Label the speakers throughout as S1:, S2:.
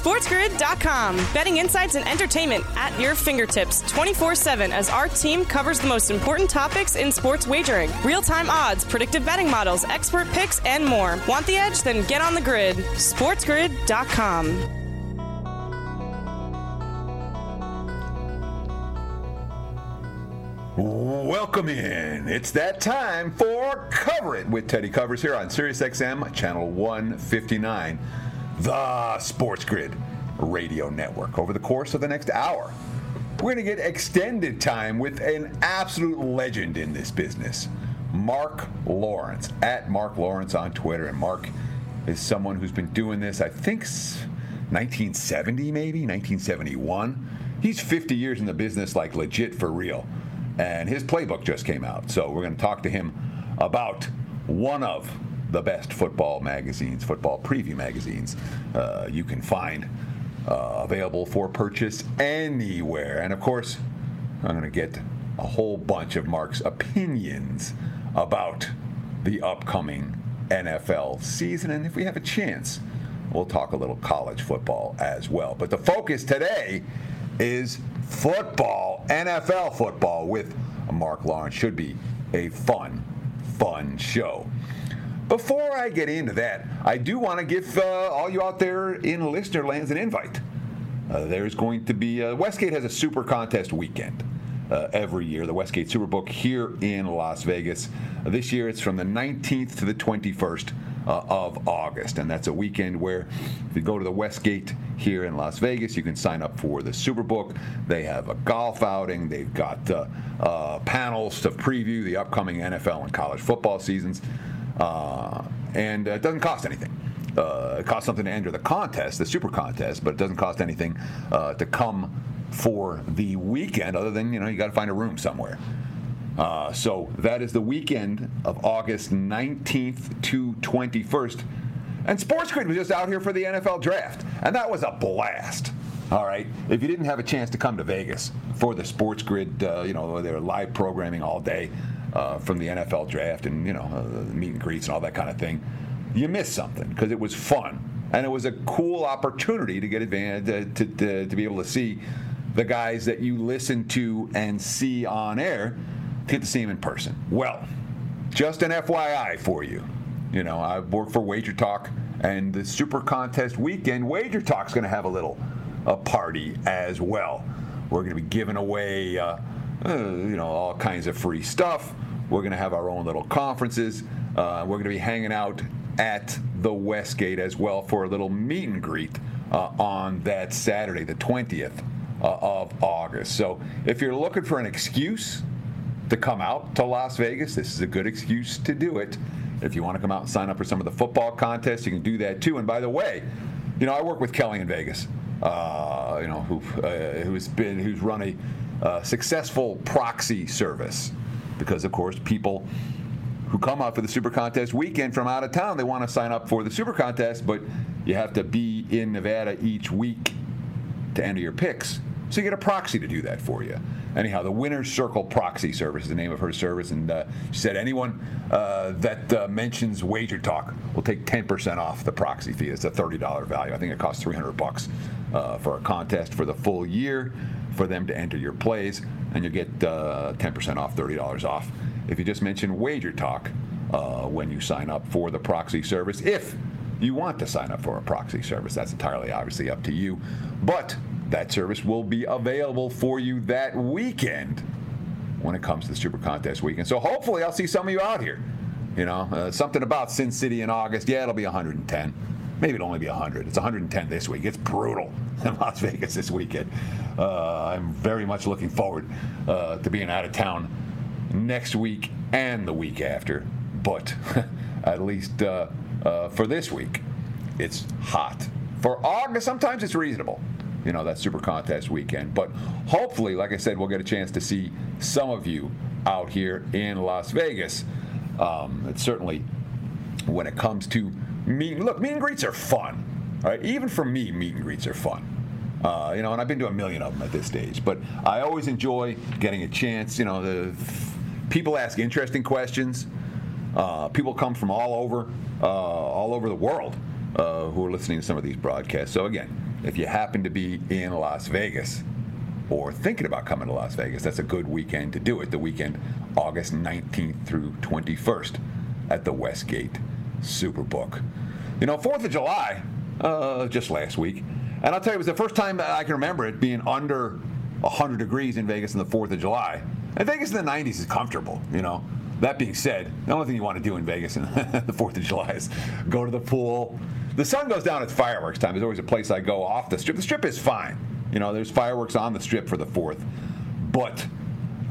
S1: SportsGrid.com. Betting insights and entertainment at your fingertips 24 7 as our team covers the most important topics in sports wagering real time odds, predictive betting models, expert picks, and more. Want the edge? Then get on the grid. SportsGrid.com.
S2: Welcome in. It's that time for Cover It with Teddy Covers here on SiriusXM, channel 159, the Sports Grid Radio Network. Over the course of the next hour, we're going to get extended time with an absolute legend in this business, Marc Lawrence, at Marc Lawrence on Twitter. And Marc is someone who's been doing this, I think, 1970 maybe, 1971. He's 50 years in the business, like legit for real and his playbook just came out. So we're going to talk to him about one of the best football magazines, football preview magazines uh, you can find uh, available for purchase anywhere. And of course, I'm going to get a whole bunch of Marc's opinions about the upcoming NFL season. And if we have a chance, we'll talk a little college football as well. But the focus today is football, NFL football with Marc Lawrence. Should be a fun, fun show. Before I get into that, I do want to give uh, all you out there in listener lands an invite. Uh, there's going to be, uh, Westgate has a super contest weekend. Uh, every year, the Westgate Superbook here in Las Vegas. this year, it's from the 19th to the 21st uh, of August. And that's a weekend where if you go to the Westgate here in Las Vegas, you can sign up for the Superbook. They have a golf outing, they've got uh, uh, panels to preview the upcoming NFL and college football seasons. Uh, and it doesn't cost anything. Uh, it costs something to enter the contest, the super contest, but it doesn't cost anything uh, to come for the weekend other than, you know, you got to find a room somewhere. Uh, so that is the weekend of August 19th to 21st. And Sports Grid was just out here for the NFL draft, and that was a blast. All right. If you didn't have a chance to come to Vegas for the Sports Grid, uh, you know, their live programming all day uh, from the NFL draft and, you know, uh, meet and greets and all that kind of thing, you miss something because it was fun. And it was a cool opportunity to get advantage, to, to, to be able to see the guys that you listen to and see on air to get to see them in person. Well, just an FYI for you. You know, I work for Wager Talk, and the Super Contest weekend, Wager Talk's going to have a little a party as well. We're going to be giving away, uh, uh, you know, all kinds of free stuff. We're going to have our own little conferences. Uh, we're going to be hanging out at the Westgate as well for a little meet and greet uh, on that Saturday, the 20th uh, of August. So if you're looking for an excuse to come out to Las Vegas, this is a good excuse to do it. If you want to come out and sign up for some of the football contests, you can do that too. And by the way, you know, I work with Kelly in Vegas, uh, you know, who, uh, who's been, who's run a uh, successful proxy service because, of course, people who come out for the Super Contest weekend from out of town, they want to sign up for the Super Contest, but you have to be in Nevada each week to enter your picks. So you get a proxy to do that for you. Anyhow, the Winner's Circle Proxy Service is the name of her service, and uh, she said anyone uh, that uh, mentions Wager Talk will take 10% off the proxy fee. It's a $30 value. I think it costs 300 bucks uh, for a contest for the full year for them to enter your plays, and you get 10% uh, off, $30 off if you just mention Wager Talk uh, when you sign up for the proxy service. If you want to sign up for a proxy service, that's entirely obviously up to you. But that service will be available for you that weekend when it comes to the Super Contest weekend. So hopefully I'll see some of you out here. You know, uh, something about Sin City in August. Yeah, it'll be 110. Maybe it'll only be 100. It's 110 this week. It's brutal in Las Vegas this weekend. Uh, I'm very much looking forward uh, to being out of town next week and the week after. But at least uh, uh, for this week, it's hot. For August, sometimes it's reasonable you know, that Super Contest weekend. But hopefully, like I said, we'll get a chance to see some of you out here in Las Vegas. Um, it's certainly when it comes to meet. Look, meet and greets are fun. Right? Even for me, meet and greets are fun. Uh, you know, and I've been to a million of them at this stage. But I always enjoy getting a chance. You know, the people ask interesting questions. Uh, people come from all over, uh, all over the world uh, who are listening to some of these broadcasts. So again, if you happen to be in Las Vegas or thinking about coming to Las Vegas, that's a good weekend to do it. The weekend, August 19th through 21st at the Westgate Superbook. You know, 4th of July, uh, just last week, and I'll tell you, it was the first time I can remember it being under 100 degrees in Vegas on the 4th of July. And Vegas in the 90s is comfortable, you know. That being said, the only thing you want to do in Vegas on the 4th of July is go to the pool. The sun goes down, it's fireworks time. There's always a place I go off the strip. The strip is fine. You know, there's fireworks on the strip for the 4th. But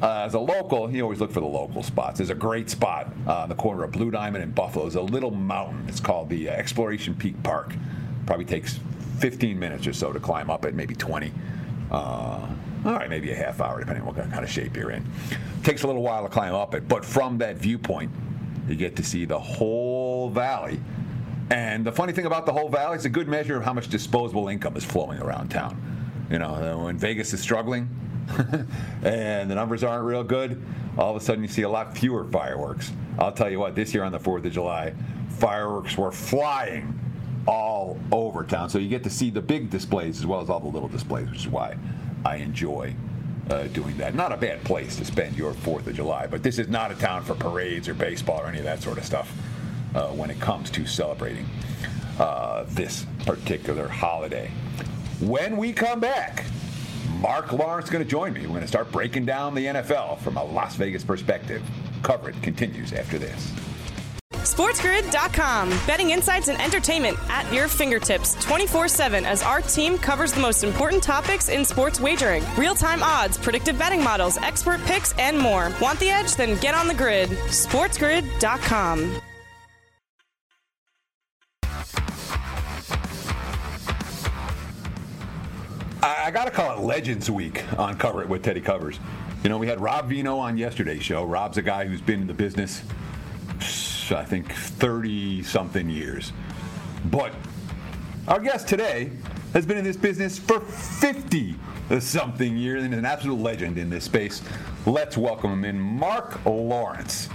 S2: uh, as a local, you always look for the local spots. There's a great spot uh, on the corner of Blue Diamond and Buffalo. There's a little mountain. It's called the uh, Exploration Peak Park. Probably takes 15 minutes or so to climb up it, maybe 20. Uh, all right, maybe a half hour, depending on what kind of shape you're in. Takes a little while to climb up it, but from that viewpoint, you get to see the whole valley. And the funny thing about the whole valley is a good measure of how much disposable income is flowing around town. You know, when Vegas is struggling and the numbers aren't real good, all of a sudden you see a lot fewer fireworks. I'll tell you what, this year on the 4th of July, fireworks were flying all over town. So you get to see the big displays as well as all the little displays, which is why I enjoy uh, doing that. Not a bad place to spend your 4th of July, but this is not a town for parades or baseball or any of that sort of stuff uh, when it comes to celebrating uh, this particular holiday. When we come back, Marc Lawrence is going to join me. We're going to start breaking down the NFL from a Las Vegas perspective. Coverage continues after this.
S1: SportsGrid.com. Betting insights and entertainment at your fingertips 24 7 as our team covers the most important topics in sports wagering real time odds, predictive betting models, expert picks, and more. Want the edge? Then get on the grid. SportsGrid.com.
S2: I, I got to call it Legends Week on Cover It with Teddy Covers. You know, we had Rob Veno on yesterday's show. Rob's a guy who's been in the business, I think, 30 something years. But our guest today has been in this business for 50 something years and is an absolute legend in this space. Let's welcome him in, Marc Lawrence.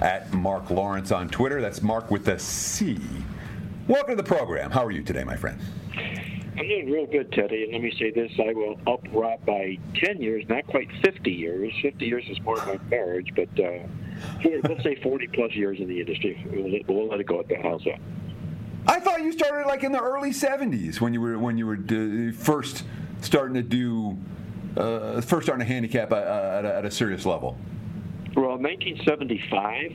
S2: At Marc Lawrence on Twitter. That's Marc with a C. Welcome to the program. How are you today, my friend?
S3: I'm doing real good, Teddy. And let me say this: I will up Rob by 10 years, not quite 50 years. 50 years is more of my marriage, but uh, let's say 40 plus years in the industry. We'll, we'll let it go at that. How's that?
S2: I thought you started like in the early '70s when you were when you were uh, first starting to do uh, first starting to handicap at, at, a, at a serious level.
S3: Well, 1975,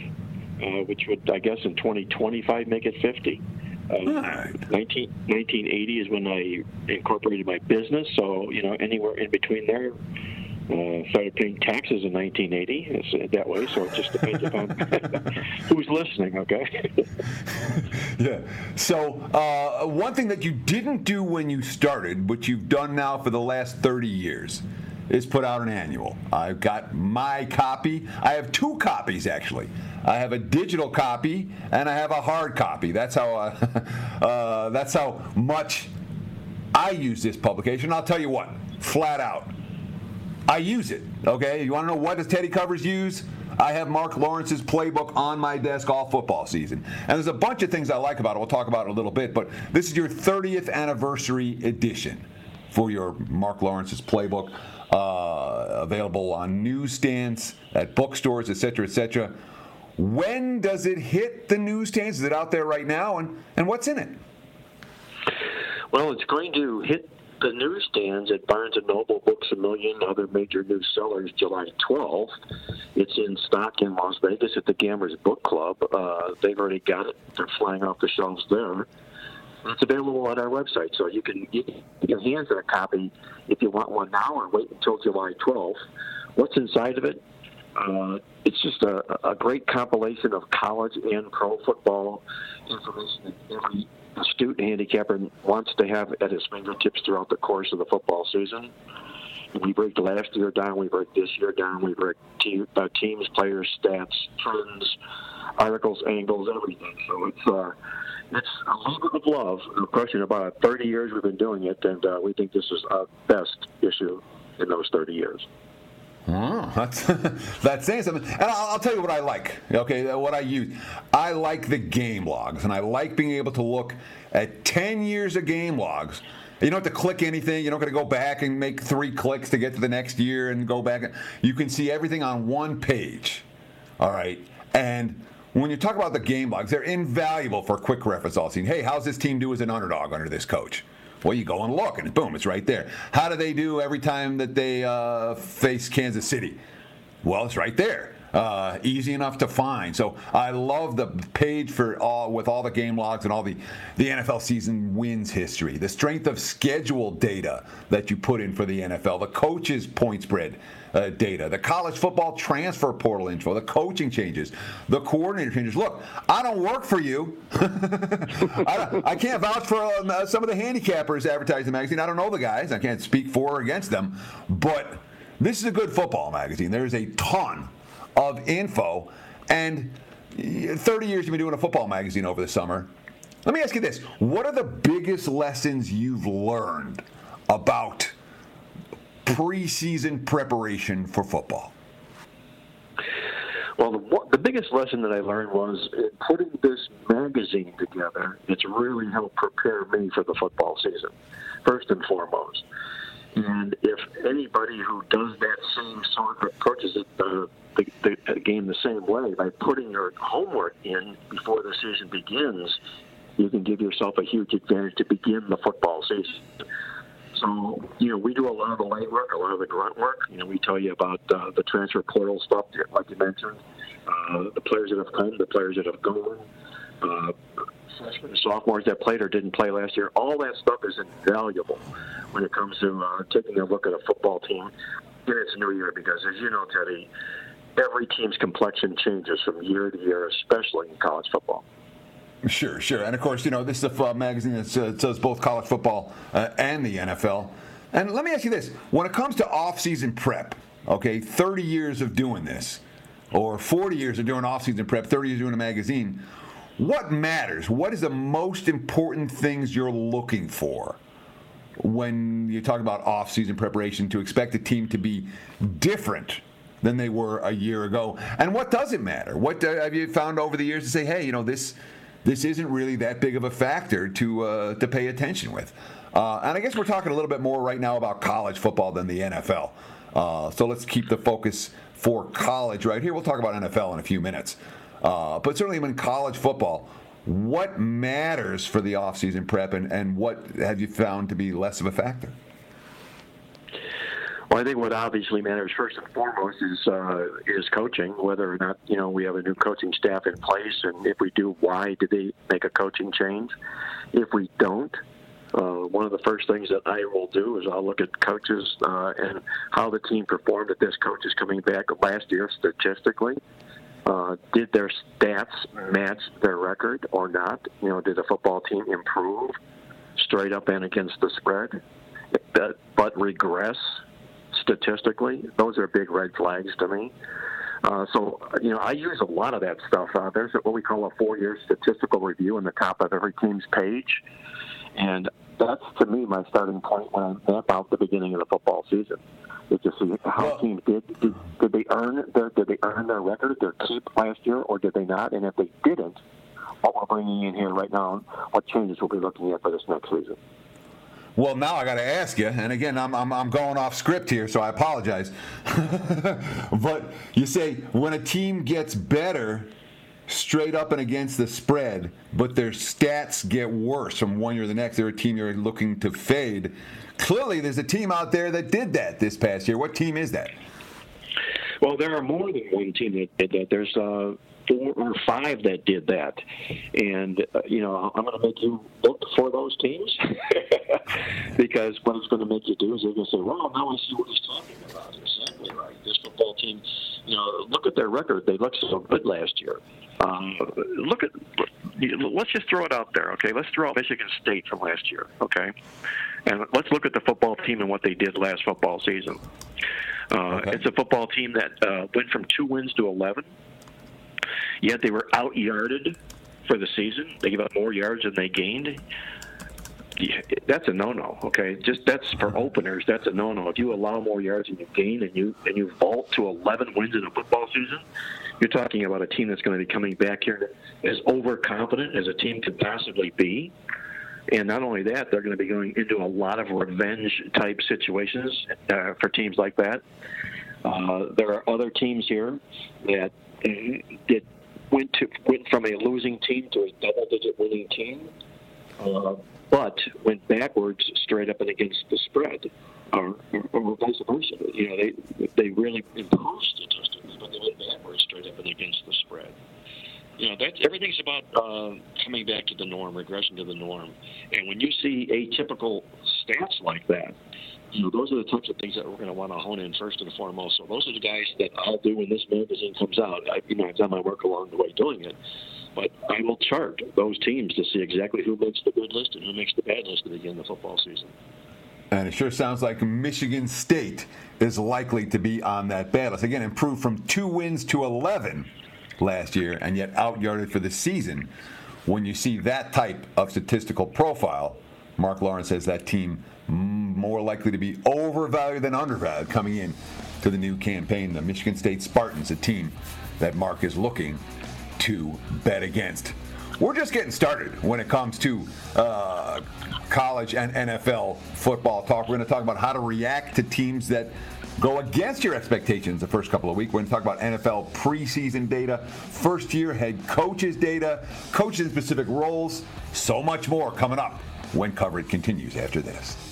S3: uh, which would I guess in 2025 make it 50. Uh, 19, 1980 is when I incorporated my business, so you know anywhere in between there. Uh, started paying taxes in 1980. Uh, that way, so it just depends upon who's listening. Okay.
S2: yeah. So uh, one thing that you didn't do when you started, which you've done now for the last 30 years, is put out an annual. I've got my copy. I have two copies actually. I have a digital copy and I have a hard copy. That's how uh, uh, that's how much I use this publication. I'll tell you what, flat out, I use it. Okay, you want to know what does Teddy Covers use? I have Marc Lawrence's playbook on my desk all football season. And there's a bunch of things I like about it. We'll talk about it a little bit, but this is your 30th anniversary edition for your Marc Lawrence's playbook. Uh, available on newsstands, at bookstores, etc., etc. When does it hit the newsstands? Is it out there right now? And, and what's in it?
S3: Well, it's going to hit the newsstands at Barnes & Noble, Books A Million, other major news sellers July 12th. It's in stock in Las Vegas at the Gamblers Book Club. Uh, they've already got it. They're flying off the shelves there. It's available on our website, so you can, get your hands on a copy if you want one now or wait until July 12th. What's inside of it? Uh, it's just a, a great compilation of college and pro football information that every astute handicapper wants to have at his fingertips throughout the course of the football season. We break last year down, we break this year down, we break team, uh, teams, players, stats, trends, articles, angles, everything. So it's uh, it's a labor of love. No question about it. 30 years we've been doing it, and uh, we think this is our best issue in those 30 years.
S2: Oh, that's that's saying something. And I'll, I'll, tell you what I like. Okay, what I use. I like the game logs, and I like being able to look at 10 years of game logs. You don't have to click anything. You're not going to go back and make three clicks to get to the next year and go back. You can see everything on one page. All right. And when you talk about the game logs, they're invaluable for quick reference all seeing. Hey, how's this team do as an underdog under this coach? Well, you go and look, and boom, it's right there. How do they do every time that they uh, face Kansas City? Well, it's right there. Uh, easy enough to find. So I love the page for all with all the game logs and all the the NFL season wins history, the strength of schedule data that you put in for the NFL, the coaches point spread. Uh, data, the college football transfer portal info, the coaching changes, the coordinator changes. Look, I don't work for you. I, I, can't vouch for um, uh, some of the handicappers advertising the magazine. I don't know the guys. I can't speak for or against them. But this is a good football magazine. There is a ton of info. And 30 years you've been doing a football magazine over the summer. Let me ask you this What are the biggest lessons you've learned about preseason preparation for football?
S3: Well, the, the biggest lesson that I learned was putting this magazine together. It's really helped prepare me for the football season, first and foremost. And if anybody who does that same sort of approaches it, uh, the, the game the same way by putting your homework in before the season begins, you can give yourself a huge advantage to begin the football season. So, you know, we do a lot of the light work, a lot of the grunt work. You know, we tell you about uh, the transfer portal stuff, like you mentioned, uh, the players that have come, the players that have gone, uh, sophomores that played or didn't play last year. All that stuff is invaluable when it comes to uh, taking a look at a football team in its new year because, as you know, Teddy, every team's complexion changes from year to year, especially in college football.
S2: Sure, sure. And of course, you know, this is a uh, magazine that uh, does both college football uh, and the NFL. And let me ask you this when it comes to off-season prep, okay, 30 years of doing this, or 40 years of doing off-season prep, 30 years doing a magazine, what matters? What is the most important things you're looking for when you talk about off-season preparation to expect a team to be different than they were a year ago? And what does it matter? What have you found over the years to say, hey, you know, this this isn't really that big of a factor to uh, to pay attention with? Uh, and I guess we're talking a little bit more right now about college football than the NFL. Uh, so let's keep the focus for college right here. We'll talk about NFL in a few minutes. Uh, but certainly in college football, what matters for the offseason prep and, and what have you found to be less of a factor?
S3: Well, I think what obviously matters first and foremost is uh, is coaching. Whether or not you know we have a new coaching staff in place, and if we do, why did they make a coaching change? If we don't, uh, one of the first things that I will do is I'll look at coaches uh, and how the team performed at this coach is coming back last year statistically. Uh, did their stats match their record or not? You know, did the football team improve straight up and against the spread, but, but regress statistically. Those are big red flags to me. Uh, so, you know, I use a lot of that stuff. Uh, there's what we call a four-year statistical review in the top of every team's page, and that's to me my starting point when I map out the beginning of the football season. Is to see how well, teams did, did did they earn their did they earn their record, their keep last year, or did they not? And if they didn't, what we're bringing in here right now, what changes we'll be looking at for this next season.
S2: Well, now I got to ask you, and again, I'm, I'm, I'm, going off script here, so I apologize. but you say when a team gets better straight up and against the spread, but their stats get worse from one year to the next, they're a team you're looking to fade. Clearly, there's a team out there that did that this past year. What team is that?
S3: Well, there are more than one team that did that. There's uh, four or five that did that. And, uh, you know, I'm going to make you look for those teams because what it's going to make you do is you're going to say, well, now I see what he's talking about. Exactly right. This football team, you know, look at their record. They looked so good last year. Um, look at, let's just throw it out there, okay? Let's throw out Michigan State from last year, okay? And let's look at the football team and what they did last football season. Uh, okay. It's a football team that uh, went from two wins to 11 Yet they were out yarded for the season. They gave up more yards than they gained. That's a no-no. Okay, just that's for openers. That's a no-no. If you allow more yards than you gain, and you and you vault to 11 wins in a football season, you're talking about a team that's going to be coming back here as overconfident as a team could possibly be. And not only that, they're going to be going into a lot of revenge type situations uh, for teams like that. Uh, there are other teams here that that went to went from a losing team to a double digit winning team, uh, but went backwards straight up and against the spread, or, or, or vice versa. You know, they they really improved statistically, but they went backwards straight up and against the spread you know that everything's about uh, coming back to the norm, regression to the norm. And when you see atypical stats like that, you know those are the types of things that we're going to want to hone in first and foremost. So those are the guys that I'll do when this magazine comes out. I, you know, I've done my work along the way doing it, but I will chart those teams to see exactly who makes the good list and who makes the bad list to begin the football season.
S2: And it sure sounds like Michigan State is likely to be on that bad list. Again, improved from two wins to 11 last year and yet out yarded for the season. When you see that type of statistical profile, Marc Lawrence says that team more likely to be overvalued than undervalued coming in to the new campaign. The Michigan State Spartans, a team that Marc is looking to bet against. We're just getting started when it comes to uh, college and NFL football talk. We're going to talk about how to react to teams that go against your expectations the first couple of weeks. We're going to talk about NFL preseason data, first year head coaches data, coaches in specific roles, so much more coming up when coverage continues after this.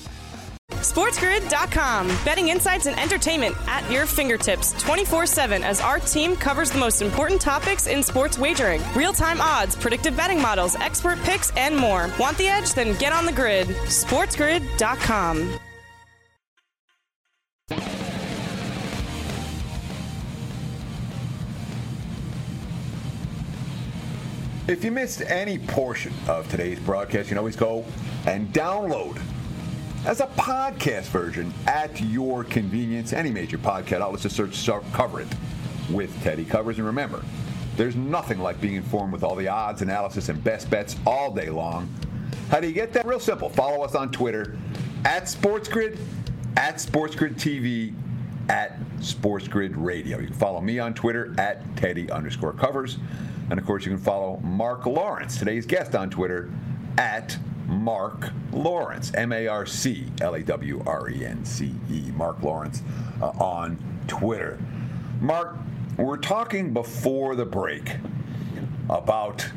S1: SportsGrid.com. Betting insights and entertainment at your fingertips 24 7 as our team covers the most important topics in sports wagering real time odds, predictive betting models, expert picks, and more. Want the edge? Then get on the grid. SportsGrid.com.
S2: If you missed any portion of today's broadcast, you can always go and download as a podcast version at your convenience. Any major podcast outlet, just search Cover It with Teddy Covers. And remember, there's nothing like being informed with all the odds, analysis, and best bets all day long. How do you get that? Real simple. Follow us on Twitter at SportsGrid, at SportsGrid TV, at SportsGrid Radio. You can follow me on Twitter at Teddy underscore covers. And of course, you can follow Marc Lawrence, today's guest on Twitter, at Marc Lawrence, M A R C L A W R E N C E, Marc Lawrence uh, on Twitter. Marc, we're talking before the break about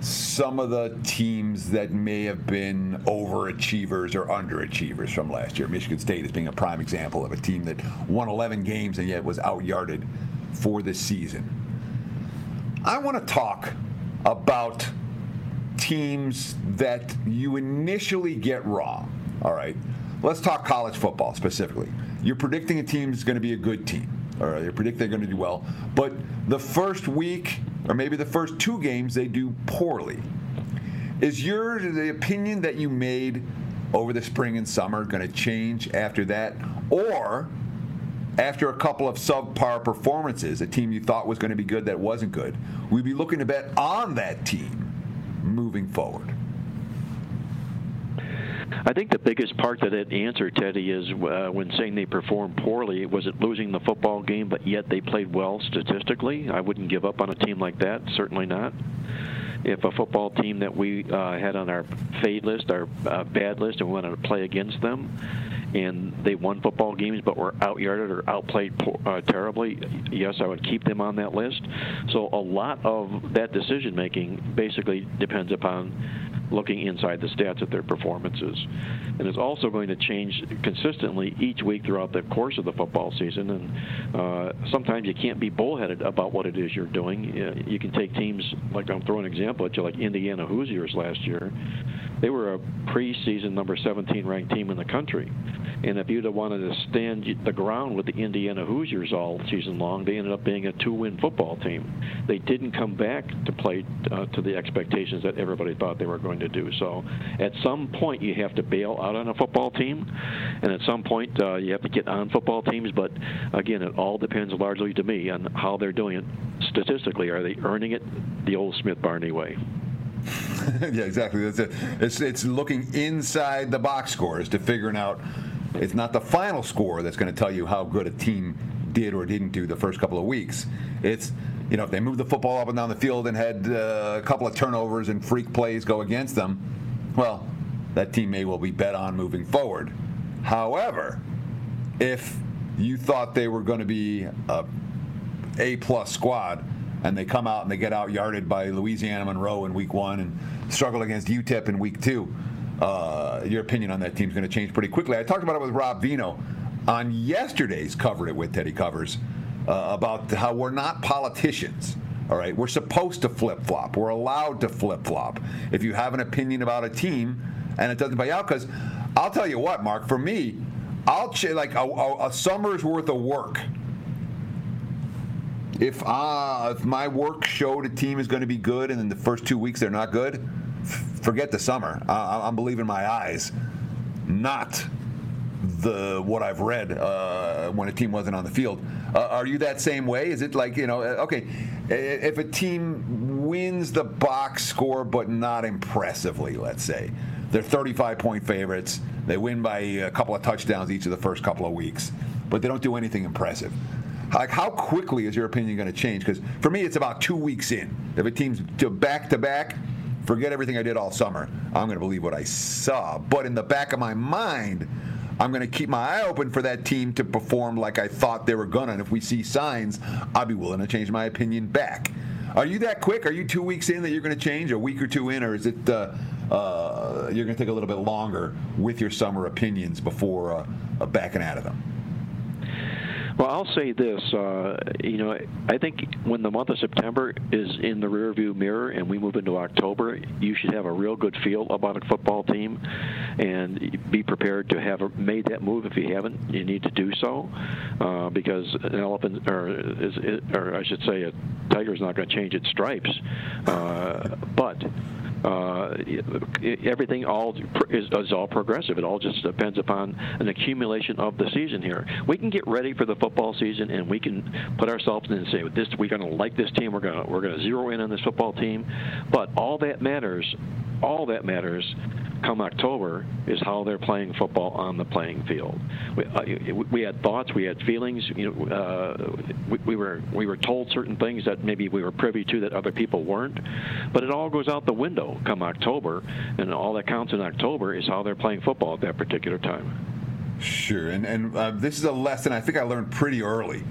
S2: some of the teams that may have been overachievers or underachievers from last year. Michigan State is being a prime example of a team that won 11 games and yet was outyarded for the season. I want to talk about teams that you initially get wrong. All right. Let's talk college football specifically. You're predicting a team is going to be a good team. Right. You predict they're going to do well. But the first week, or maybe the first two games, they do poorly. Is your the opinion that you made over the spring and summer going to change after that? Or after a couple of subpar performances, a team you thought was going to be good that wasn't good, we'd be looking to bet on that team moving forward.
S3: I think the biggest part of that answer, Teddy, is uh, when saying they performed poorly, was it losing the football game, but yet they played well statistically? I wouldn't give up on a team like that, certainly not. If a football team that we uh, had on our fade list, our uh, bad list, and we wanted to play against them, and they won football games but were outyarded or outplayed uh, terribly, yes, I would keep them on that list. So a lot of that decision making basically depends upon looking inside the stats at their performances. And it's also going to change consistently each week throughout the course of the football season. And uh, sometimes you can't be bullheaded about what it is you're doing. You can take teams, like I'm throwing an example at you, like Indiana Hoosiers last year. They were a preseason number 17 ranked team in the country. And if you'd have wanted to stand the ground with the Indiana Hoosiers all season long, they ended up being a two-win football team. They didn't come back to play uh, to the expectations that everybody thought they were going to do. So, at some point, you have to bail out on a football team, and at some point, uh, you have to get on football teams. But again, it all depends largely to me on how they're doing it statistically. Are they earning it the old Smith Barney way?
S2: yeah, exactly. It's, a, it's, it's looking inside the box scores to figuring out. It's not the final score that's going to tell you how good a team did or didn't do the first couple of weeks. It's you know if they moved the football up and down the field and had uh, a couple of turnovers and freak plays go against them, well, that team may well be bet on moving forward. However, if you thought they were going to be a A plus squad and they come out and they get out yarded by Louisiana Monroe in week one and struggle against UTEP in week two, uh, your opinion on that team is going to change pretty quickly. I talked about it with Rob Veno on yesterday's Covered It with Teddy Covers uh, about how we're not politicians. All right, we're supposed to flip flop. We're allowed to flip flop. If you have an opinion about a team and it doesn't play out, because I'll tell you what, Marc, for me, I'll ch- like a, a, a summer's worth of work. If uh, if my work showed a team is going to be good and in the first two weeks they're not good, forget the summer. I, I'm believing my eyes, not the what I've read uh, when a team wasn't on the field. Uh, are you that same way? Is it like you know? uh, Okay, if a team wins the box score but not impressively, let's say they're 35 point favorites, they win by a couple of touchdowns each of the first couple of weeks, but they don't do anything impressive. Like how quickly is your opinion going to change? Because for me, it's about two weeks in. If a team's back to back, forget everything I did all summer. I'm going to believe what I saw. But in the back of my mind, I'm going to keep my eye open for that team to perform like I thought they were gonna. And if we see signs, I'll be willing to change my opinion back. Are you that quick? Are you two weeks in that you're going to change, a week or two in, or is it uh, uh, you're going to take a little bit longer with your summer opinions before uh, backing out of them?
S3: Well, I'll say this. Uh, you know, I think when the month of September is in the rearview mirror and we move into October, you should have a real good feel about a football team, and be prepared to have made that move. If you haven't, you need to do so, uh, because an elephant, or is, or I should say, a tiger is not going to change its stripes. Uh, but uh, everything all is, is, all progressive. It all just depends upon an accumulation of the season here. We can get ready for the football season, and we can put ourselves in and say, "This we're going to like this team. We're going to we're going to zero in on this football team." But all that matters, all that matters, come October, is how they're playing football on the playing field. We, uh, we had thoughts, we had feelings. You know, uh, we, we were we were told certain things that maybe we were privy to that other people weren't. But it all goes out the window come October, and all that counts in October is how they're playing football at that particular time.
S2: Sure, and and uh, this is a lesson I think I learned pretty early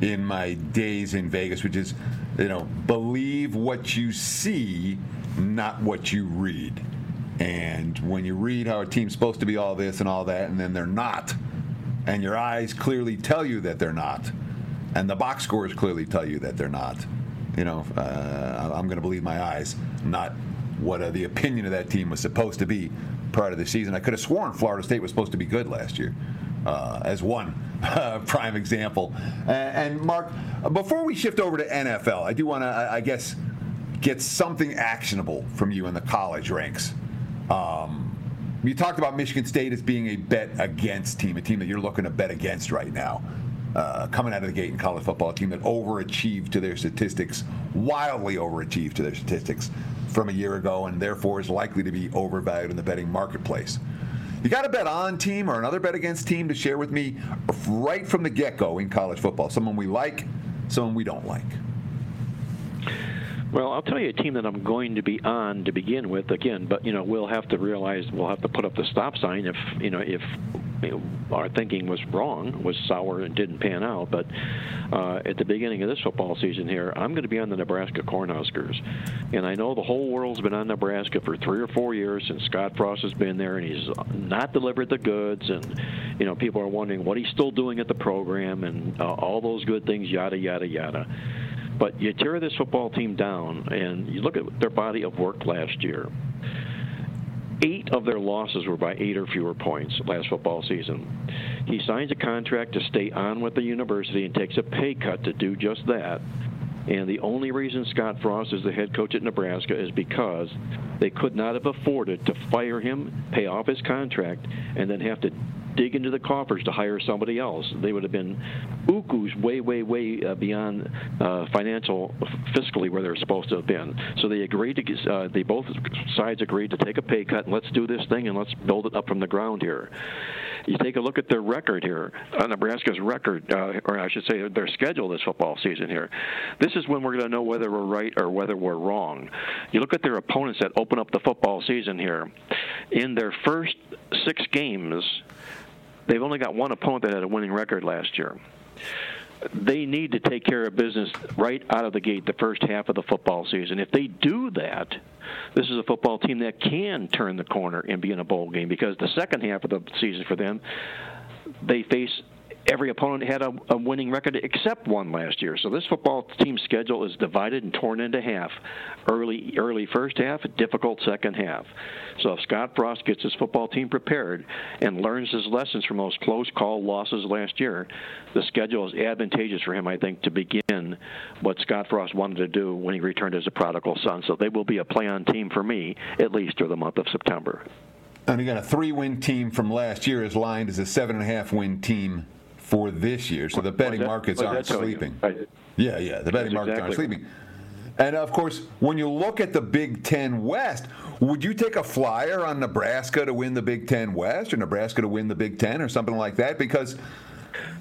S2: in my days in Vegas, which is, you know, believe what you see, not what you read. And when you read how a team's supposed to be all this and all that, and then they're not, and your eyes clearly tell you that they're not, and the box scores clearly tell you that they're not, you know, uh, I'm going to believe my eyes, not what uh, the opinion of that team was supposed to be prior to the season. I could have sworn Florida State was supposed to be good last year, uh, as one prime example. And, and, Marc, before we shift over to NFL, I do want to, I guess, get something actionable from you in the college ranks. Um, you talked about Michigan State as being a bet against team, a team that you're looking to bet against right now. Uh, coming out of the gate in college football, a team that overachieved to their statistics, wildly overachieved to their statistics from a year ago, and therefore is likely to be overvalued in the betting marketplace. You got a bet on team or another bet against team to share with me right from the get go in college football? Someone we like, someone we don't like.
S3: Well, I'll tell you a team that I'm going to be on to begin with again, but you know we'll have to realize we'll have to put up the stop sign if you know if our thinking was wrong, was sour and didn't pan out. But uh, at the beginning of this football season here, I'm going to be on the Nebraska Cornhuskers, and I know the whole world's been on Nebraska for three or four years since Scott Frost has been there, and he's not delivered the goods, and you know people are wondering what he's still doing at the program and uh, all those good things, yada yada yada. But you tear this football team down, and you look at their body of work last year. Eight of their losses were by eight or fewer points last football season. He signs a contract to stay on with the university and takes a pay cut to do just that. And the only reason Scott Frost is the head coach at Nebraska is because they could not have afforded to fire him, pay off his contract, and then have to dig into the coffers to hire somebody else. They would have been ukus way, way, way uh, beyond uh, financial, fiscally where they're supposed to have been. So they agreed to, uh, they both sides agreed to take a pay cut and let's do this thing and let's build it up from the ground here. You take a look at their record here, uh, Nebraska's record, uh, or I should say their schedule this football season here. This is when we're going to know whether we're right or whether we're wrong. You look at their opponents that open up the football season here. In their first six games, they've only got one opponent that had a winning record last year they need to take care of business right out of the gate the first half of the football season. If they do that, this is a football team that can turn the corner and be in a bowl game because the second half of the season for them, they face every opponent had a, a, winning record except one last year. So this football team schedule is divided and torn into half. Early early first half, difficult second half. So if Scott Frost gets his football team prepared and learns his lessons from those close call losses last year, the schedule is advantageous for him, I think, to begin what Scott Frost wanted to do when he returned as a prodigal son. So they will be a play on team for me, at least through the month of September.
S2: And again, a three win team from last year is lined as a seven and a half win team for this year. So the betting that, markets aren't sleeping. Yeah, yeah, the betting That's markets exactly. aren't sleeping. And of course, when you look at the Big Ten West, would you take a flyer on Nebraska to win the Big Ten West or Nebraska to win the Big Ten or something like that? Because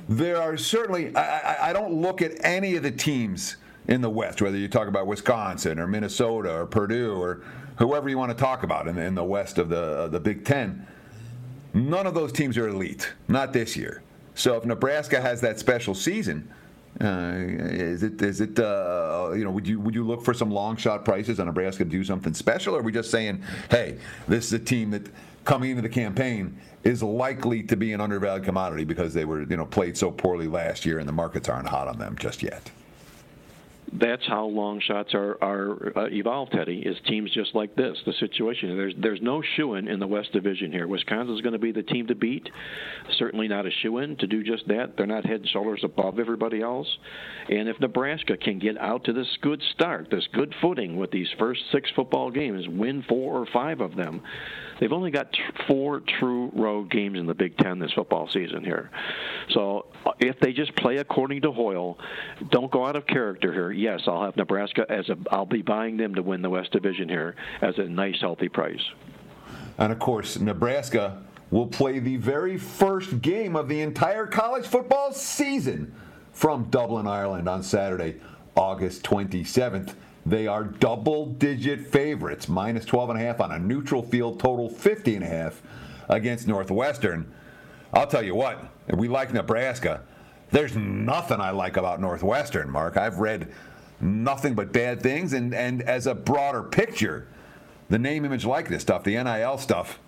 S2: there are certainly, I, I don't look at any of the teams in the West, whether you talk about Wisconsin or Minnesota or Purdue or whoever you want to talk about in, in the West of the, of the Big Ten. None of those teams are elite, not this year. So if Nebraska has that special season, uh, is it is it uh, you know would you would you look for some long shot prices on Nebraska to do something special, or are we just saying, hey, this is a team that coming into the campaign is likely to be an undervalued commodity because they were you know played so poorly last year and the markets aren't hot on them just yet
S3: that's how long shots are are uh, evolved, Teddy. Is teams just like this? The situation there's there's no shoe in the West Division here. Wisconsin's going to be the team to beat. Certainly not a shoe in to do just that. They're not head and shoulders above everybody else. And if Nebraska can get out to this good start, this good footing with these first six football games, win four or five of them, They've only got t- four true road games in the Big Ten this football season here. So uh, if they just play according to Hoyle, don't go out of character here. Yes, I'll have Nebraska as a. I'll be buying them to win the West Division here as a nice, healthy price.
S2: And of course, Nebraska will play the very first game of the entire college football season from Dublin, Ireland on Saturday, August 27th. They are double digit favorites, minus 12 and a half on a neutral field, total 50 and a half against Northwestern. I'll tell you what, we like Nebraska, there's nothing I like about Northwestern, Marc. I've read nothing but bad things, and, and as a broader picture, the name, image, likeness stuff, the NIL stuff,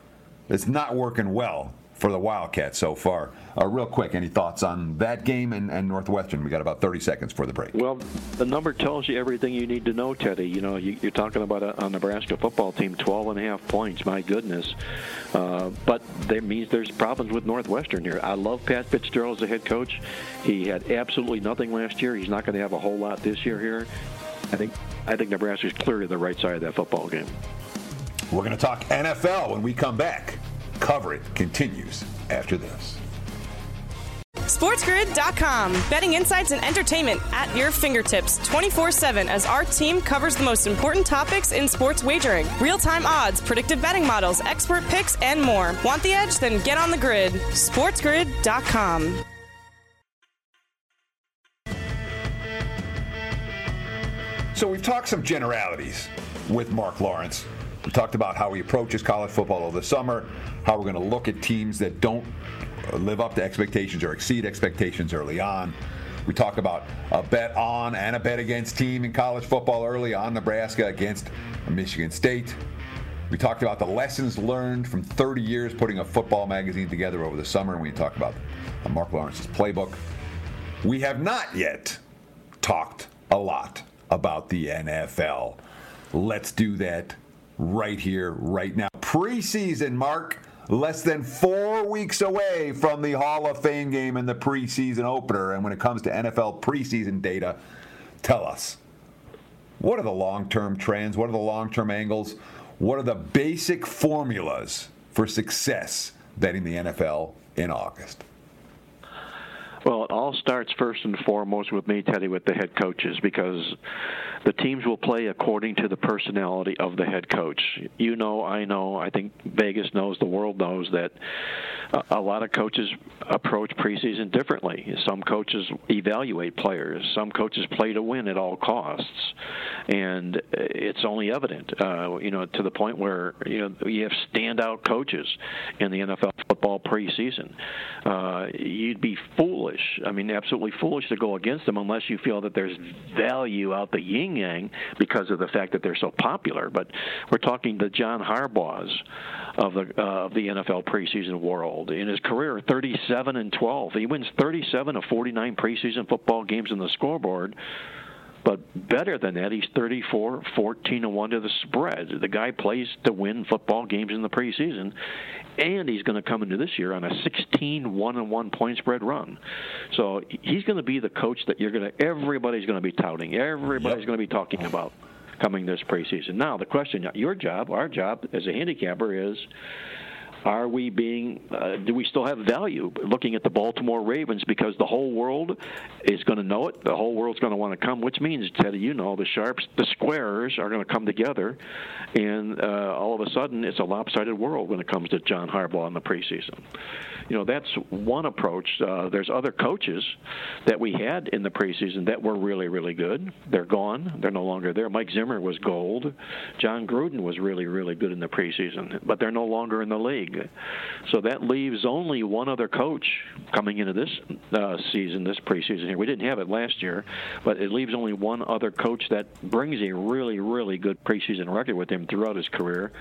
S2: it's not working well for the Wildcats so far. Uh, real quick, any thoughts on that game and, and Northwestern? We got about 30 seconds for the break.
S3: Well, the number tells you everything you need to know, Teddy. You know, you, are talking about a, a, Nebraska football team, 12 and a half points. My goodness. Uh, but that means there's problems with Northwestern here. I love Pat Fitzgerald as a head coach. He had absolutely nothing last year. He's not going to have a whole lot this year here. I think I think Nebraska's clearly the right side of that football game.
S2: We're going to talk NFL when we come back. Cover it continues after this.
S1: SportsGrid.com. Betting insights and entertainment at your fingertips 24 7 as our team covers the most important topics in sports wagering real time odds, predictive betting models, expert picks, and more. Want the edge? Then get on the grid. SportsGrid.com.
S2: So we've talked some generalities with Marc Lawrence. We talked about how he approaches college football over the summer, how we're going to look at teams that don't live up to expectations or exceed expectations early on. We talk about a bet on and a bet against team in college football early on Nebraska against Michigan State. We talked about the lessons learned from 30 years putting a football magazine together over the summer, and we talked about Marc Lawrence's playbook. We have not yet talked a lot about the NFL. Let's do that right here, right now. Preseason, Marc less than four weeks away from the Hall of Fame game and the preseason opener. And when it comes to NFL preseason data, tell us what are the long term trends? What are the long term angles? What are the basic formulas for success betting the NFL in August?
S3: Well, it all starts first and foremost with me, Teddy, with the head coaches, because the teams will play according to the personality of the head coach. You know, I know, I think Vegas knows, the world knows that a lot of coaches approach preseason differently. Some coaches evaluate players. Some coaches play to win at all costs, and it's only evident, uh, you know, to the point where you know you have standout coaches in the NFL football preseason. Uh, you'd be foolish. I mean, absolutely foolish to go against them unless you feel that there's value out the yin yang because of the fact that they're so popular. But we're talking the John Harbaughs of the uh, of the NFL preseason world. In his career, 37 and 12. He wins 37 of 49 preseason football games in the scoreboard. But better than that, he's 34, 14 and 1 to the spread. The guy plays to win football games in the preseason, and he's going to come into this year on a 16 1 and 1 point spread run. So he's going to be the coach that you're going to everybody's going to be touting. Everybody's yep. going to be talking about coming this preseason. Now, the question, your job, our job as a handicapper is are we being uh, do we still have value looking at the Baltimore Ravens because the whole world is going to know it the whole world's going to want to come which means Teddy you know the sharps the squares are going to come together and uh, all of a sudden it's a lopsided world when it comes to John Harbaugh in the preseason you know that's one approach. Uh, there's other coaches that we had in the preseason that were really really good. They're gone. They're no longer there. Mike Zimmer was gold. Jon Gruden was really really good in the preseason, but they're no longer in the league. So that leaves only one other coach coming into this uh, season, this preseason here. We didn't have it last year, but it leaves only one other coach that brings a really really good preseason record with him throughout his career,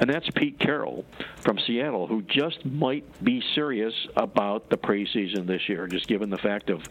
S3: and that's Pete Carroll from Seattle, who just might be serious about the preseason this year, just given the fact of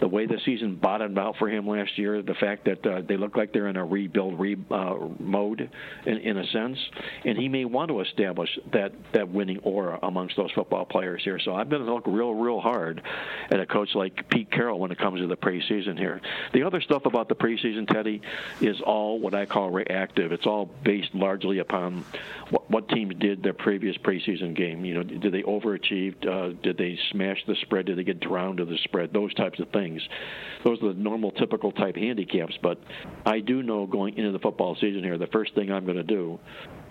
S3: the way the season bottomed out for him last year, the fact that uh, they look like they're in a rebuild re, uh, mode in, in a sense, and he may want to establish that that winning aura amongst those football players here. So I'm going to look real, real hard at a coach like Pete Carroll when it comes to the preseason here. The other stuff about the preseason, Teddy, is all what I call reactive. It's all based largely upon what, what teams did their previous preseason game. You know, did they overachieve? Uh, did they smash the spread? Did they get drowned to the spread? Those types of things. Those are the normal, typical type handicaps. But I do know going into the football season here, the first thing I'm going to do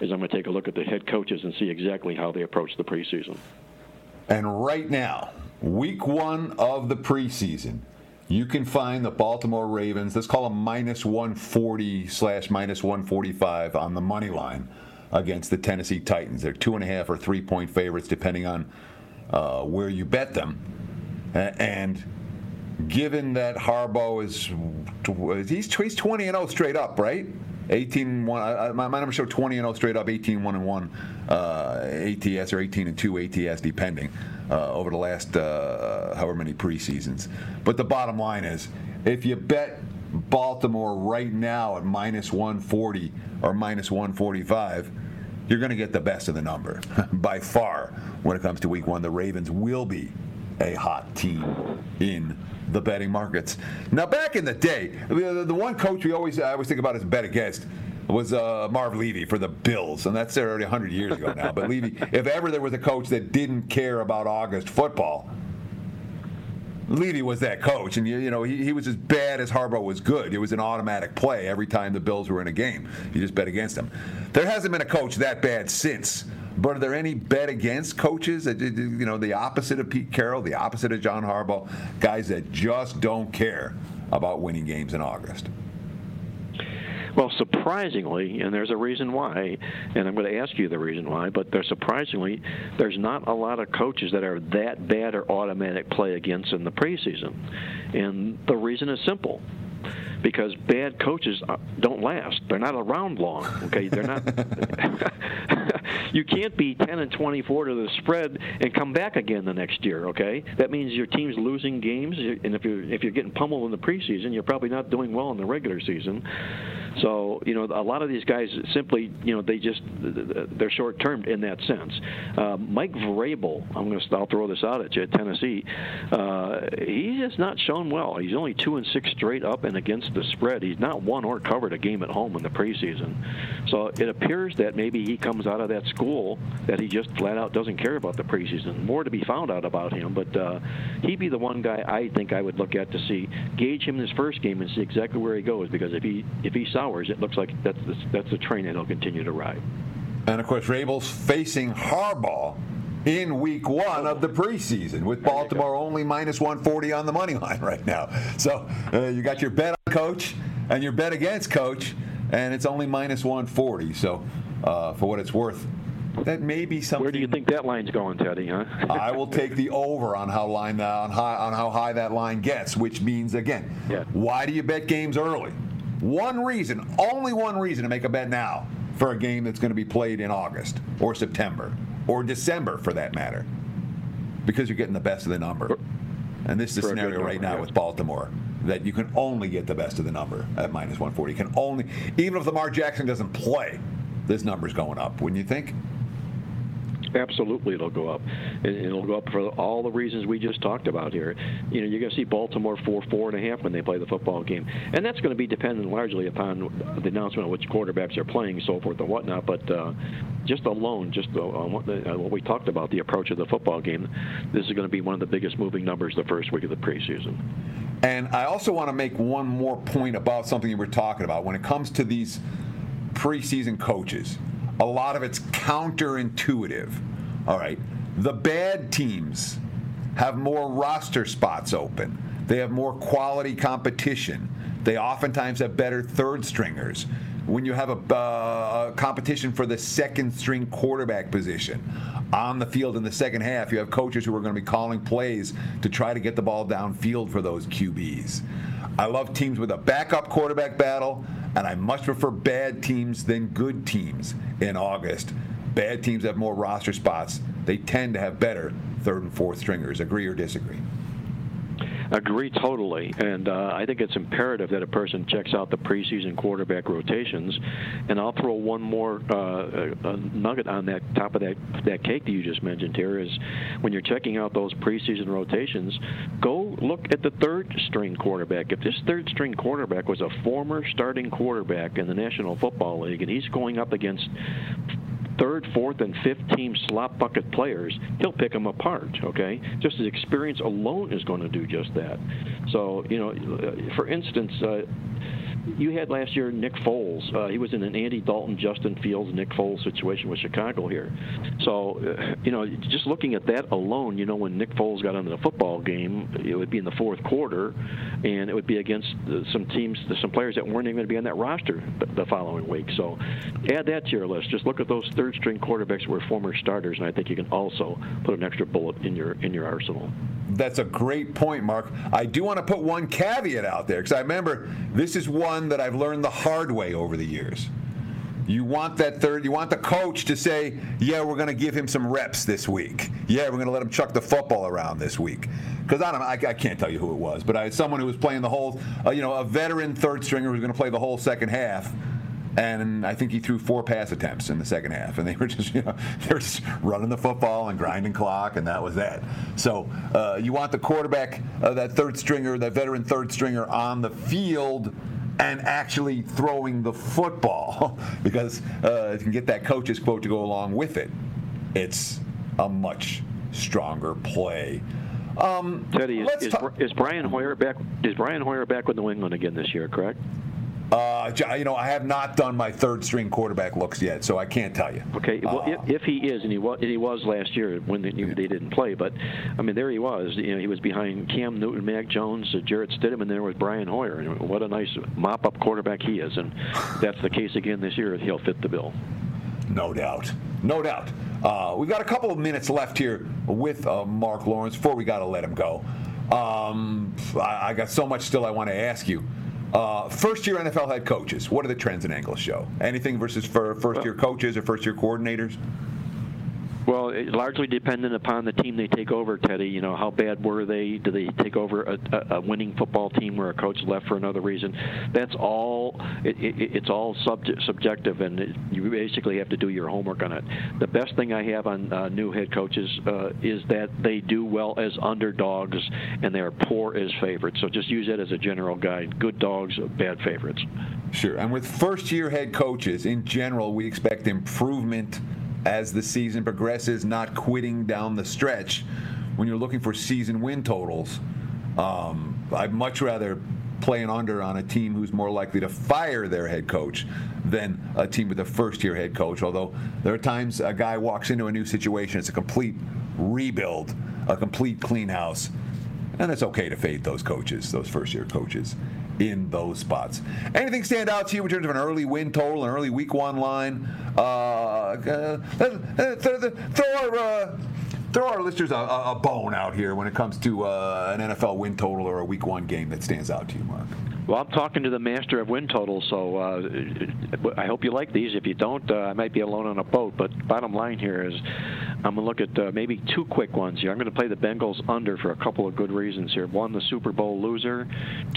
S3: is I'm going to take a look at the head coaches and see exactly how they approach the preseason.
S2: And right now, week one of the preseason, you can find the Baltimore Ravens. Let's call them minus 140 slash minus 145 on the money line against the Tennessee Titans. They're two and a half or three point favorites, depending on uh, where you bet them. And given that Harbaugh is he's, he's 20 and 0 straight up, right? 18 1 my, my number showed 20 and 0 straight up 18 1 and 1 uh, ATS or 18 and 2 ATS depending uh, over the last uh, however many preseasons. But the bottom line is if you bet Baltimore right now at minus 140 or minus 145 you're going to get the best of the number by far when it comes to week 1 the Ravens will be a hot team in the betting markets. Now, back in the day, the one coach we always I always think about as bet against was uh, Marv Levy for the Bills, and that's there already 100 years ago now. But Levy, if ever there was a coach that didn't care about August football, Levy was that coach, and you, you know he, he was as bad as Harbaugh was good. It was an automatic play every time the Bills were in a game. You just bet against them. There hasn't been a coach that bad since. But are there any bet against coaches you know the opposite of Pete Carroll, the opposite of John Harbaugh, guys that just don't care about winning games in August?
S3: Well, surprisingly, and there's a reason why, and I'm going to ask you the reason why, but there's surprisingly, there's not a lot of coaches that are that bad or automatic play against in the preseason. And the reason is simple because bad coaches uh, don't last. They're not around long. Okay, they're not. you can't be 10 and 24 to the spread and come back again the next year. Okay, that means your team's losing games, and if you're if you're getting pummeled in the preseason, you're probably not doing well in the regular season. So you know, a lot of these guys simply, you know, they just they're short-term in that sense. Uh, Mike Vrabel, I'm going to I'll throw this out at you at Tennessee. Uh, he has not shown well. He's only two and six straight up and against the spread. He's not won or covered a game at home in the preseason. So it appears that maybe he comes out of that school that he just flat out doesn't care about the preseason. More to be found out about him, but uh, he'd be the one guy I think I would look at to see gauge him in his first game and see exactly where he goes. Because if he if he sours, it looks like that's the, that's the train he'll continue to ride.
S2: And of course, Vrabel's facing Harbaugh in week one of the preseason with Baltimore only minus 140 on the money line right now. So uh, you got your bet on coach and your bet against coach, and it's only minus 140. So uh, for what it's worth, that may be something.
S3: Where do you think that line's going, Teddy? Huh?
S2: I will take the over on how line on high on how high that line gets, which means again, yeah. why do you bet games early? One reason, only one reason to make a bet now for a game that's going to be played in August or September or December for that matter, because you're getting the best of the number. And this is the scenario right now with Baltimore that you can only get the best of the number at minus 140. You can only, even if Lamar Jackson doesn't play, this number's going up, wouldn't you think?
S3: Absolutely, it'll go up. It'll go up for all the reasons we just talked about here. You know, you're going to see Baltimore four, four and a half when they play the football game, and that's going to be dependent largely upon the announcement of which quarterbacks are playing, so forth and whatnot. But uh, just alone, just uh, what, the, uh, what we talked about, the approach of the football game, this is going to be one of the biggest moving numbers the first week of the preseason.
S2: And I also want to make one more point about something you were talking about when it comes to these preseason coaches a lot of it's counterintuitive. All right. The bad teams have more roster spots open. They have more quality competition. They oftentimes have better third stringers. When you have a, uh, competition for the second string quarterback position on the field in the second half, you have coaches who are going to be calling plays to try to get the ball downfield for those QBs. I love teams with a backup quarterback battle and I much prefer bad teams than good teams in August. Bad teams have more roster spots. They tend to have better third and fourth stringers. Agree or disagree?
S3: Agree totally, and uh, I think it's imperative that a person checks out the preseason quarterback rotations. And I'll throw one more uh, uh nugget on that top of that that cake that you just mentioned here is when you're checking out those preseason rotations, go look at the third string quarterback. If this third string quarterback was a former starting quarterback in the National Football League and he's going up against third, fourth, and fifth team slot bucket players, he'll pick them apart. Okay, just his experience alone is going to do just that. So you know, for instance. Uh, you had last year Nick Foles. Uh, he was in an Andy Dalton, Justin Fields, Nick Foles situation with Chicago here. So, uh, you know, just looking at that alone, you know, when Nick Foles got into the football game, it would be in the fourth quarter, and it would be against some teams, some players that weren't even going to be on that roster the following week. So, add that to your list. Just look at those third-string quarterbacks who were former starters, and I think you can also put an extra bullet in your in your arsenal.
S2: That's a great point, Marc. I do want to put one caveat out there because I remember this is one that I've learned the hard way over the years. You want that third, you want the coach to say, yeah, we're going to give him some reps this week. Yeah, we're going to let him chuck the football around this week. Because I don't I, I, can't tell you who it was, but I had someone who was playing the whole, uh, you know, a veteran third stringer who was going to play the whole second half and I think he threw four pass attempts in the second half, and they were just you know they were just running the football and grinding clock, and that was that. So uh, you want the quarterback, uh, that third stringer, that veteran third stringer, on the field and actually throwing the football because uh, you can get that coach's quote to go along with it. It's a much stronger play.
S3: Um, Teddy, is, is, is Brian Hoyer back? Is Brian Hoyer back with New England again this year? Correct?
S2: Uh, you know, I have not done my third string quarterback looks yet, so I can't tell you.
S3: Okay, well, uh, if, if, he is, and he was, he was last year when they, they, didn't play, but I mean, there he was. You know, he was behind Cam Newton, Mac Jones, uh, Jarrett Stidham, and there was Brian Hoyer. And what a nice mop-up quarterback he is, and that's the case again this year. He'll fit the bill.
S2: No doubt, no doubt. Uh, we've got a couple of minutes left here with uh, Marc Lawrence before we got to let him go. Um, I, I got so much still I want to ask you. Uh, first year NFL head coaches, what do the trends and angles show? Anything versus for first year coaches or first year coordinators?
S3: Well, it largely dependent upon the team they take over, Teddy. You know, how bad were they? Do they take over a, a, winning football team where a coach left for another reason? That's all. It, it, it's all subject, subjective, and it, you basically have to do your homework on it. The best thing I have on uh, new head coaches uh, is that they do well as underdogs and they are poor as favorites. So just use that as a general guide. Good dogs, bad favorites.
S2: Sure. And with first year head coaches, in general, we expect improvement as the season progresses, not quitting down the stretch. When you're looking for season win totals, um, I'd much rather play an under on a team who's more likely to fire their head coach than a team with a first year head coach. Although there are times a guy walks into a new situation, it's a complete rebuild, a complete clean house. And it's okay to fade those coaches, those first year coaches in those spots. Anything stand out to you in terms of an early win total, an early week one line? Uh, uh, throw our. Uh, throw our listeners a, a, bone out here when it comes to uh, an NFL win total or a week one game that stands out to you, Marc.
S3: Well, I'm talking to the master of win totals, so uh, I hope you like these. If you don't, uh, I might be alone on a boat. But bottom line here is, I'm going to look at uh, maybe two quick ones here. I'm going to play the Bengals under for a couple of good reasons here. One, the Super Bowl loser.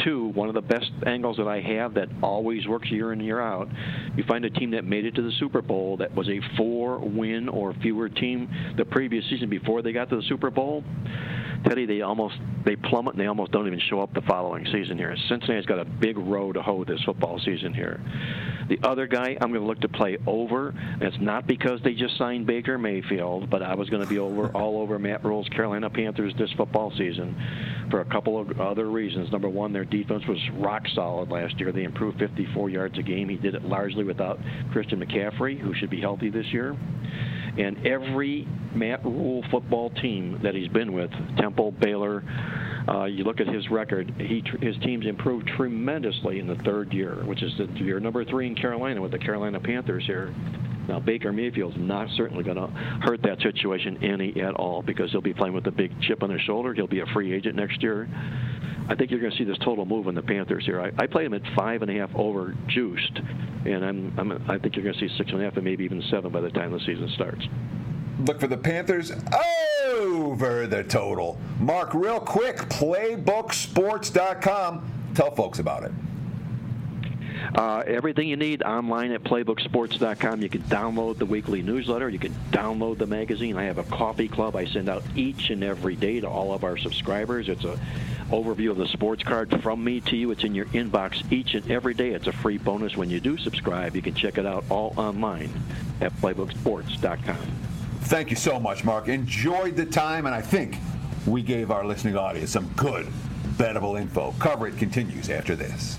S3: Two, one of the best angles that I have that always works year in year out. You find a team that made it to the Super Bowl that was a four-win or fewer team the previous season before they got to the Super Bowl Teddy, they almost they plummet and they almost don't even show up the following season here. Cincinnati's got a big row to hoe this football season here. The other guy I'm going to look to play over. And it's not because they just signed Baker Mayfield, but I was going to be over all over Matt Rhule's Carolina Panthers this football season for a couple of other reasons. Number one, their defense was rock solid last year. They improved 54 yards a game. He did it largely without Christian McCaffrey, who should be healthy this year. And every Matt Rhule football team that he's been with, Temple, Baylor, uh, you look at his record, he, his teams improved tremendously in the third year, which is the year number three in Carolina with the Carolina Panthers here. Now, Baker Mayfield's not certainly going to hurt that situation any at all because he'll be playing with a big chip on his shoulder. He'll be a free agent next year. I think you're going to see this total move in the Panthers here. I, I play them at five and a half over juiced, and I'm, I'm I think you're going to see six and a half and maybe even seven by the time the season starts.
S2: Look for the Panthers over the total. Marc, real quick, playbooksports.com. Tell folks about it.
S3: Uh, everything you need online at playbooksports.com. You can download the weekly newsletter. You can download the magazine. I have a coffee club I send out each and every day to all of our subscribers. It's a overview of the sports card from me to you. It's in your inbox each and every day. It's a free bonus when you do subscribe. You can check it out all online at playbooksports.com.
S2: Thank you so much, Marc. Enjoyed the time, and I think we gave our listening audience some good, bettable info. Cover it continues after this.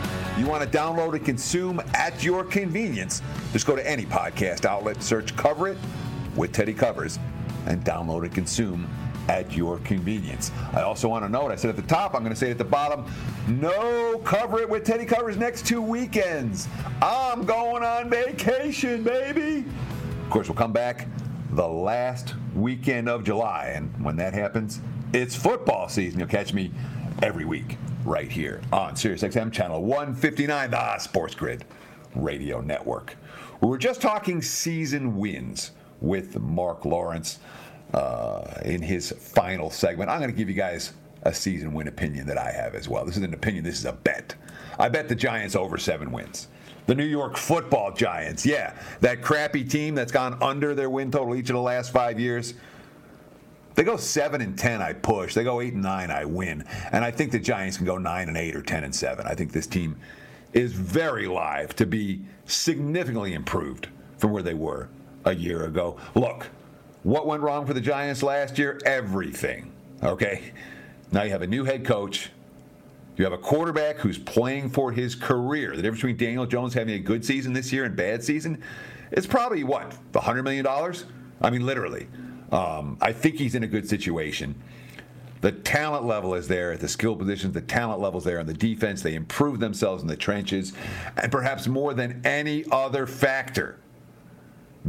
S2: You want to download and consume at your convenience. Just go to any podcast outlet, search Cover It with Teddy Covers, and download and consume at your convenience. I also want to note, I said at the top, I'm going to say at the bottom, no Cover It with Teddy Covers next two weekends. I'm going on vacation, baby. Of course, we'll come back the last weekend of July, and when that happens, it's football season. You'll catch me every week right here on SiriusXM channel 159, the Sports Grid Radio Network. We were just talking season wins with Marc Lawrence uh, in his final segment. I'm going to give you guys a season win opinion that I have as well. This is an opinion, this is a bet. I bet the Giants over seven wins. The New York football Giants, yeah, that crappy team that's gone under their win total each of the last five years. They go seven and ten, I push. They go eight and nine, I win. And I think the Giants can go nine and eight or ten and seven. I think this team is very live to be significantly improved from where they were a year ago. Look, what went wrong for the Giants last year? Everything. Okay. Now you have a new head coach. You have a quarterback who's playing for his career. The difference between Daniel Jones having a good season this year and bad season is probably what, $100 million? I mean, literally. Um, I think he's in a good situation. The talent level is there at the skill positions. The talent level is there on the defense. They improve themselves in the trenches, and perhaps more than any other factor,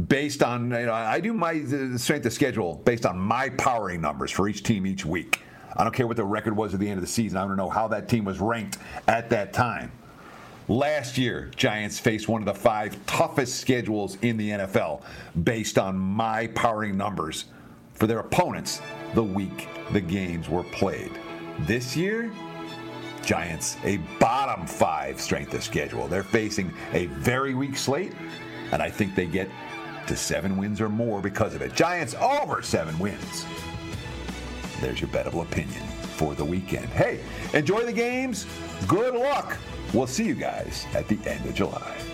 S2: based on you know, I do my strength of schedule based on my powering numbers for each team each week. I don't care what the record was at the end of the season. I want to know how that team was ranked at that time. Last year, Giants faced one of the five toughest schedules in the NFL based on my powering numbers for their opponents the week the games were played. This year, Giants, a bottom five strength of schedule. They're facing a very weak slate, and I think they get to seven wins or more because of it. Giants over seven wins. There's your bettable opinion for the weekend. Hey, enjoy the games. Good luck. We'll see you guys at the end of July.